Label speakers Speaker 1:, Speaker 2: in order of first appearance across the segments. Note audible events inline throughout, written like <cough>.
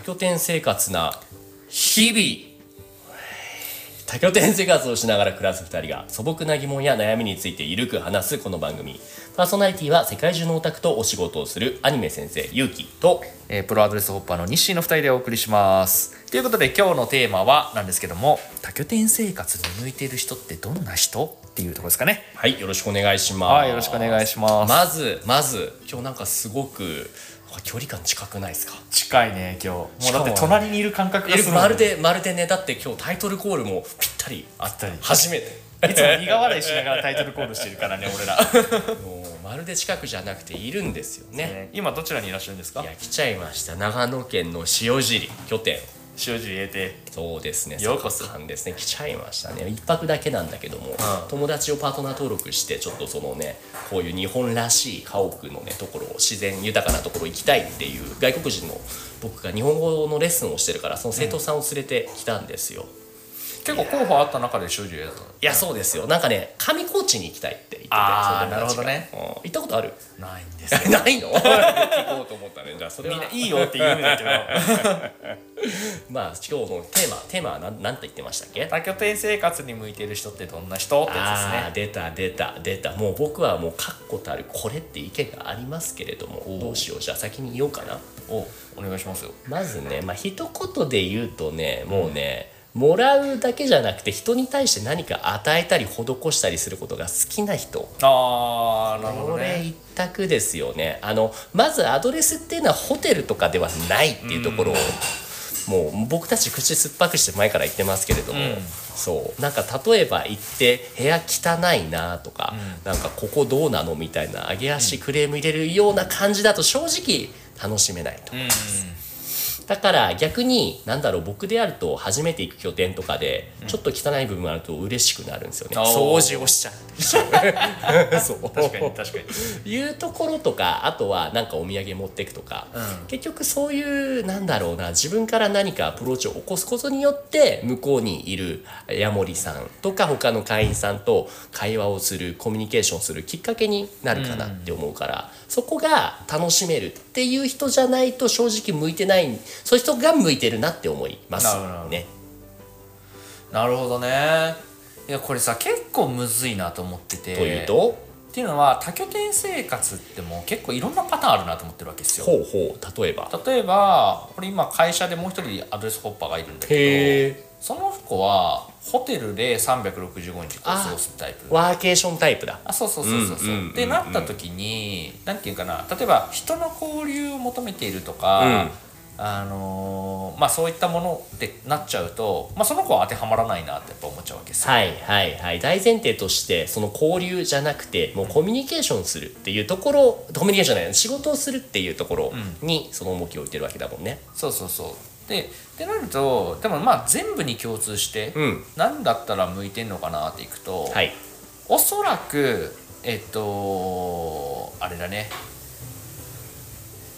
Speaker 1: 多拠点生活な日々多拠点生活をしながら暮らす2人が素朴な疑問や悩みについてゆるく話すこの番組。パーソナリティは世界中のオタクとお仕事をするアニメ先生ゆうきと
Speaker 2: えープロアドレスホッパーの西の2人でお送りします。ということで今日のテーマはなんですけども多拠点生活に向いている人ってどんな人っていうところですかね。
Speaker 1: はいよろしくお願いします。
Speaker 2: はいよろしくお願いします。
Speaker 1: まずまず今日なんかすごく距離感近くないですか？
Speaker 2: 近いね今日。もうだって隣にいる感覚がする
Speaker 1: まるでまるでねだって今日タイトルコールもぴったり
Speaker 2: あったり。い
Speaker 1: 初めて。
Speaker 2: つも苦笑いしながらタイトルコールしてるからね <laughs> 俺ら、
Speaker 1: もうまるで近くじゃなくているんですよね。
Speaker 2: ね。今どちらにいらっしゃるんですか？
Speaker 1: いや来ちゃいました。長野県の塩尻拠点
Speaker 2: 塩尻入れて。
Speaker 1: そうですね。
Speaker 2: ようこそ。
Speaker 1: 酒さんですね来ちゃいましたね。一泊だけなんだけども、友達をパートナー登録してちょっとそのねこういう日本らしい家屋のねところを自然豊かなところ行きたいっていう外国人の僕が日本語のレッスンをしてるからその生徒さんを連れてきたんですよ、
Speaker 2: 結構候補あった中で塩尻入れたの？
Speaker 1: いやそうですよ。なんかね上高地に行きたいって言ってて
Speaker 2: あー
Speaker 1: その友達が。
Speaker 2: なる
Speaker 1: うん。行ったことある？
Speaker 2: ないんですよ。<laughs>
Speaker 1: ないの？<laughs> 聞こうと思ったね。じゃあそれは。
Speaker 2: みんないいよって言うんだけど。<laughs>
Speaker 1: まあ今日のテーマテーマは何何て言ってましたっけ？
Speaker 2: 多拠点生活に向いている人ってどんな人？ってやつ
Speaker 1: あー
Speaker 2: で
Speaker 1: 出た出た出た。もう僕はもう確固たるこれって意見がありますけれどもどうしよう。じゃあ先に言おうかな。
Speaker 2: すねおお願いしますよ。
Speaker 1: まずねまあ一言で言うとねもうね、もらうだけじゃなくて人に対して何か与えたり施したりすることが好きな人。
Speaker 2: ああなるほど
Speaker 1: これ
Speaker 2: ね
Speaker 1: 一択ですよね。あのまずアドレスっていうのはホテルとかではないっていうところを、もう僕たち口酸っぱくして前から言ってますけれども、
Speaker 2: うん。
Speaker 1: そう。なんか例えば行って部屋汚いなとか、なんかここどうなのみたいな上げ足クレーム入れるような感じだと正直楽しめないと。
Speaker 2: うん
Speaker 1: だから逆に何だろう僕であると初めて行く拠点とかでちょっと汚い部分があると嬉しくなるんですよね、
Speaker 2: おー。
Speaker 1: 掃除をしちゃう。<laughs> そう。<laughs>
Speaker 2: 確かに確かに。
Speaker 1: いうところとかあとはなんかお土産持ってくとか、
Speaker 2: うん。
Speaker 1: 結局そういうなんだろうな自分から何かアプローチを起こすことによって向こうにいるヤモリさんとか他の会員さんと会話をするコミュニケーションするきっかけになるかなって思うから、そこが楽しめるっていう人じゃないと正直向いてないそういう人が向いてるなって思います
Speaker 2: なるほど。
Speaker 1: ね。
Speaker 2: なるほどね。いやこれさ結構むずいなと思ってて。
Speaker 1: というと？
Speaker 2: っていうのは多拠点生活ってもう結構いろんなパターンあるなと思ってるわけですよ。
Speaker 1: ほうほう。例えば？
Speaker 2: 例えばこれ今会社でもう一人アドレスホッパーがいるんだけどその子はホテルで365日過ごすタイプ。
Speaker 1: ワーケーションタイプだ。
Speaker 2: あそうそうそうそうそう,、
Speaker 1: うんうんうんうん
Speaker 2: でなった時になんていうかな例えば人の交流を求めているとか、あのーまあそういったものってなっちゃうと、まあ、その子は当てはまらないなってやっぱ思っちゃうわけですよ、
Speaker 1: はいはいはい。大前提としてその交流じゃなくてもうコミュニケーションするっていうところコミュニケーションじゃない仕事をするっていうところにその重きを置いてるわけだもんね。
Speaker 2: そうそうそう。でってなるとでもまあ全部に共通して、
Speaker 1: うん。
Speaker 2: 何だったら向いてんのかなっていくと、
Speaker 1: はい
Speaker 2: おそらくえっとあれだね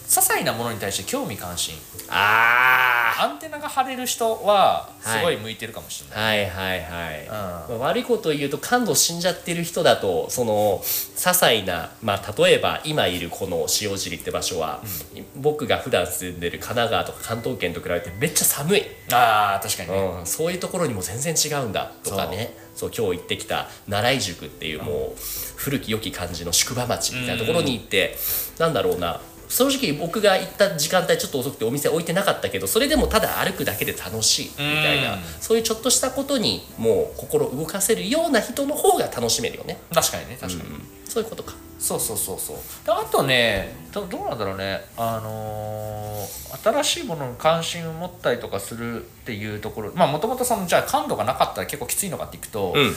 Speaker 2: 些細なものに対して興味関心。
Speaker 1: あ
Speaker 2: アンテナが張れる人はすごい向いてるかもしれない、
Speaker 1: はいはいはい、
Speaker 2: ん。
Speaker 1: まあ悪いことを言うと感度死んじゃってる人だとその些細なまあ例えば今いるこの塩尻って場所は、僕が普段住んでる神奈川とか関東圏と比べてめっちゃ寒い。
Speaker 2: ああ確かにね、
Speaker 1: うん、そういうところにも全然違うんだとかね。そう今日行ってきた奈良井宿っていうもう古き良き感じの宿場町みたいなところに行って、なんだろうな正直僕が行った時間帯ちょっと遅くてお店置いてなかったけどそれでもただ歩くだけで楽しいみたいな、
Speaker 2: うん
Speaker 1: そういうちょっとしたことにもう心動かせるような人の方が楽しめるよね、
Speaker 2: 確かにね確かに、
Speaker 1: そういうことか。
Speaker 2: そうそうそうそう。であとねどどうなんだろうね。あのー新しいものに関心を持ったりとかするっていうところ。まあもともとそのじゃあ感度がなかったら結構きついのかっていくと、
Speaker 1: うん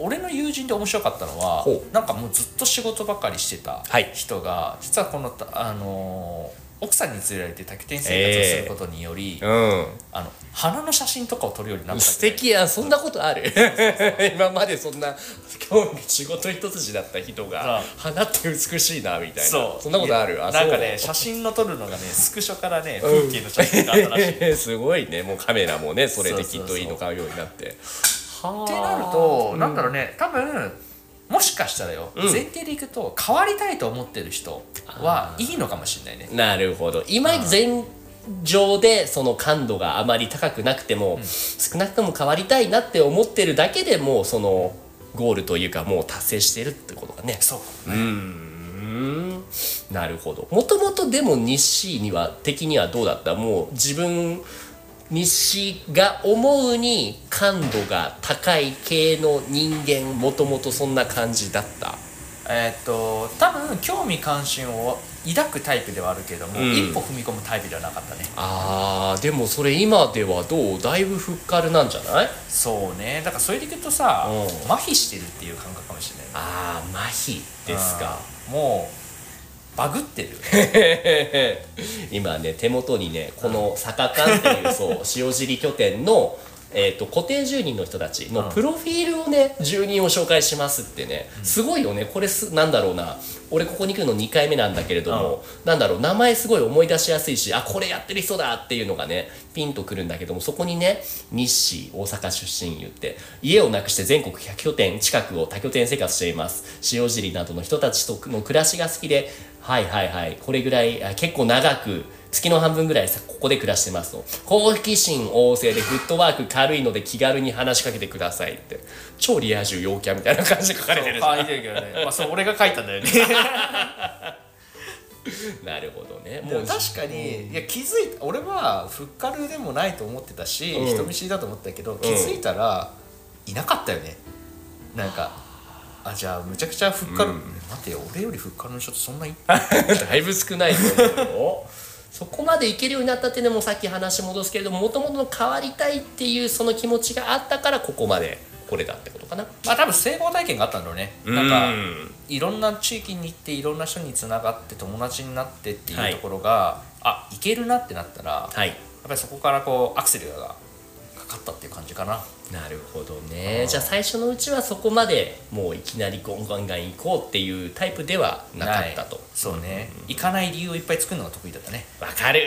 Speaker 2: 俺の友人で面白かったのは
Speaker 1: ほ
Speaker 2: なんかもうずっと仕事ばかりしてた
Speaker 1: はい。
Speaker 2: 人が、実はこのあのー奥さんに連れられて多拠点生活をすることにより、
Speaker 1: うん。
Speaker 2: あの花の写真とかを撮るようになった
Speaker 1: 素敵。やそんなことある。<laughs> 今までそんな興味仕事一筋だった人が花って美しいなみたいな。
Speaker 2: そう。
Speaker 1: そんなことある？あ
Speaker 2: なんか
Speaker 1: そう。
Speaker 2: ね写真の撮るのがね <laughs> スクショからね風景の写真が新しい。<laughs>
Speaker 1: すごいね。もうカメラもねそれできっといいの買うようになって。は
Speaker 2: ってなると、なんだろうね多分もしかしたらよ、前提でいくと変わりたいと思ってる人はいいのかもしれないね。
Speaker 1: なるほど。今前上でその感度があまり高くなくても、少なくとも変わりたいなって思ってるだけでもうそのゴールというかもう達成してるってことがね。
Speaker 2: そう。
Speaker 1: うーん。なるほど。もともとでも日誌には的にはどうだった？もう自分日誌が思うに感度が高い系の人間もともとそんな感じだった？
Speaker 2: えーっと多分興味関心を抱くタイプではあるけども、
Speaker 1: うん。
Speaker 2: 一歩踏み込むタイプではなかったね。
Speaker 1: あーでもそれ今ではどう？だいぶふっかるなんじゃない？
Speaker 2: そうね。だからそれでいくとさ
Speaker 1: うん。
Speaker 2: 麻痺してるっていう感覚かもしれないね。
Speaker 1: あー麻痺ですか。
Speaker 2: うん。もうバグってる。<laughs>
Speaker 1: 今ね手元にねこの坂館っていうそう塩尻拠点の、えー、と固定住人の人たちの
Speaker 2: うん。
Speaker 1: プロフィールをね住人を紹介しますってねすごいよね。これすなんだろうな。俺ここに来るの2回目なんだけれども、なんだろう。名前すごい思い出しやすいしあこれやってる人だっていうのがねピンとくるんだけどもそこにね日誌大阪出身言って家をなくして全国100拠点近くを多拠点生活しています。塩尻などの人たちとの暮らしが好きではいはいはい。これぐらいあ結構長く月の半分ぐらいさここで暮らしてますと。好奇心旺盛でフットワーク軽いので気軽に話しかけてくださいって。超リア充陽キャみたいな感じで書かれてるじゃん。
Speaker 2: 書いてるけどね、<laughs> まあ、それ俺が書いたんだよね。<laughs>
Speaker 1: なるほどね。
Speaker 2: もう確かに、いや気づいた俺はフッカルでもないと思ってたし、
Speaker 1: うん。
Speaker 2: 人見知りだと思ったけど気づいたら、いなかったよね。なんかあじゃあむちゃくちゃフッカル、
Speaker 1: うん。
Speaker 2: 待てよ俺よりフッカルの人ってそんない <laughs>
Speaker 1: だいぶ少ないと思うよそこまでいけるようになったっていうのもさっき話戻すけれどももともと変わりたいっていうその気持ちがあったからここまでこれだってことかな。
Speaker 2: まあ多分成功体験があったんだろうね。
Speaker 1: う
Speaker 2: なんか
Speaker 1: ん
Speaker 2: いろんな地域に行っていろんな人につながって友達になってって
Speaker 1: はいいう
Speaker 2: ところが、あいけるなってなったら、やっ
Speaker 1: はい
Speaker 2: ぱりそこからこうアクセルがかかったっていう感じかな。
Speaker 1: なるほどね。じゃあ最初のうちはそこまでもういきなりゴンガンガン行こうっていうタイプではなかったと。
Speaker 2: そうね、行かない理由をいっぱい作るのが得意だったね。
Speaker 1: わかる。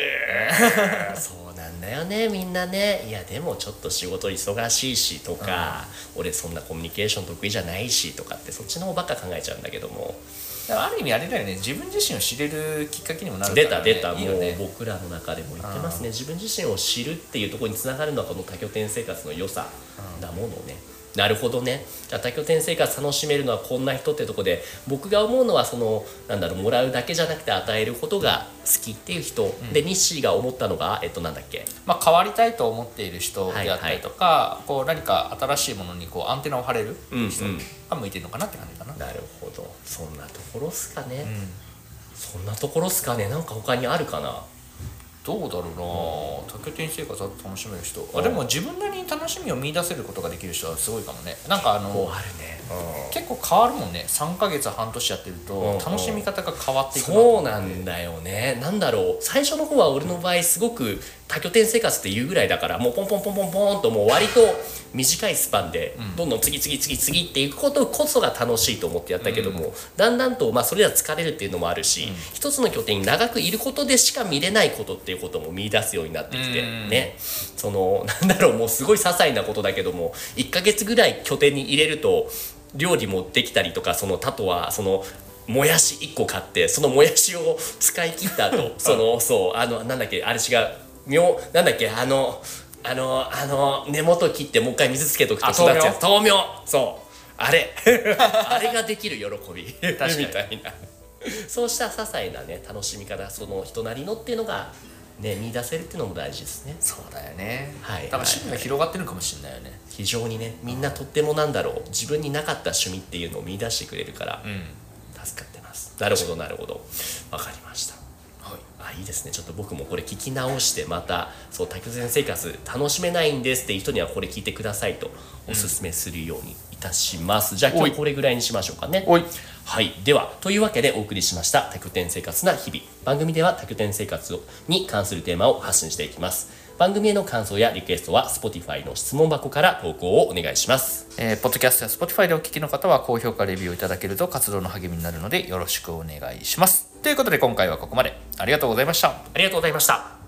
Speaker 1: <laughs> そうなんだよねみんなね。いやでもちょっと仕事忙しいしとか、俺そんなコミュニケーション得意じゃないしとかってそっちの方ばっか考えちゃうんだけども
Speaker 2: だからある意味あれだよね。自分自身を知れるきっかけにもなるから、ね、
Speaker 1: 出た出た。もう僕らの中でも言ってますね。自分自身を知るっていうところにつながるのはこの多拠点生活の良さなものね、なるほどね。じゃあ多拠点生活楽しめるのはこんな人ってとこで僕が思うのはそのなんだろうもらうだけじゃなくて与えることが好きっていう人、で日誌が思ったのがえっとなんだっけ？
Speaker 2: まあ、変わりたいと思っている人であったりとか、こう何か新しいものにこうアンテナを張れる
Speaker 1: うん
Speaker 2: 人
Speaker 1: うん。
Speaker 2: が向いてるのかなって感じかな、
Speaker 1: なるほどそんなところっすかね、
Speaker 2: うん。
Speaker 1: そんなところっすかね。なんか他にあるかな。
Speaker 2: どうだろうな。多拠点生活を楽しめる人。あでも自分なりに楽しみを見出せることができる人はすごいかもね。なんかあの
Speaker 1: あるね、
Speaker 2: 結構変わるもんね。3ヶ月半年やってると
Speaker 1: うん
Speaker 2: 楽しみ方が変わっていくな。
Speaker 1: そうなんだよね。なんだろう。最初の方は俺の場合すごく多拠点生活っていうぐらいだからもうポンポンポンポンポンともう割と <laughs> 短いスパンでどんどん次々次次っていくことこそが楽しいと思ってやったけども、だんだんとまあそれでは疲れるっていうのもあるし、一つの拠点に長くいることでしか見れないことっていうことも見出すようになってきて、
Speaker 2: うん
Speaker 1: ね。そのなんだろうもうすごい些細なことだけども1ヶ月ぐらい拠点に入れると料理もできたりとかそのあとはそのもやし1個買ってそのもやしを使い切った後 <laughs> そのそうあのなんだっけあれ違う。妙なんだっけあのあのあの根元切ってもう一回水つけとくと
Speaker 2: あ
Speaker 1: 育つやつ豆苗。そう。あれ。<laughs> あれができる喜び。みたいな。そうした些細なね楽しみ方その人なりのっていうのがね見出せるっていうのも大事ですね。
Speaker 2: そうだよね。
Speaker 1: はい。
Speaker 2: だから趣味が広がってるかもしれないよね。
Speaker 1: 非常にねみんなとってもなんだろう。自分になかった趣味っていうのを見出してくれるから
Speaker 2: うん。
Speaker 1: 助かってます。なるほどなるほど。わかりました。
Speaker 2: はい。
Speaker 1: あいいですね。ちょっと僕もこれ聞き直してまたそう多拠点生活楽しめないんですっていう人にはこれ聞いてくださいとおすすめするようにいたします、じゃあ今日これぐらいにしましょうかねはい。ではというわけでお送りしました多拠点生活な日々。番組では多拠点生活に関するテーマを発信していきます。番組への感想やリクエストは Spotify の質問箱から投稿をお願いします。
Speaker 2: えーポッドキャストや Spotify でお聞きの方は高評価レビューをいただけると活動の励みになるのでよろしくお願いします。ということで今回はここまで。ありがとうございました。
Speaker 1: ありがとうございました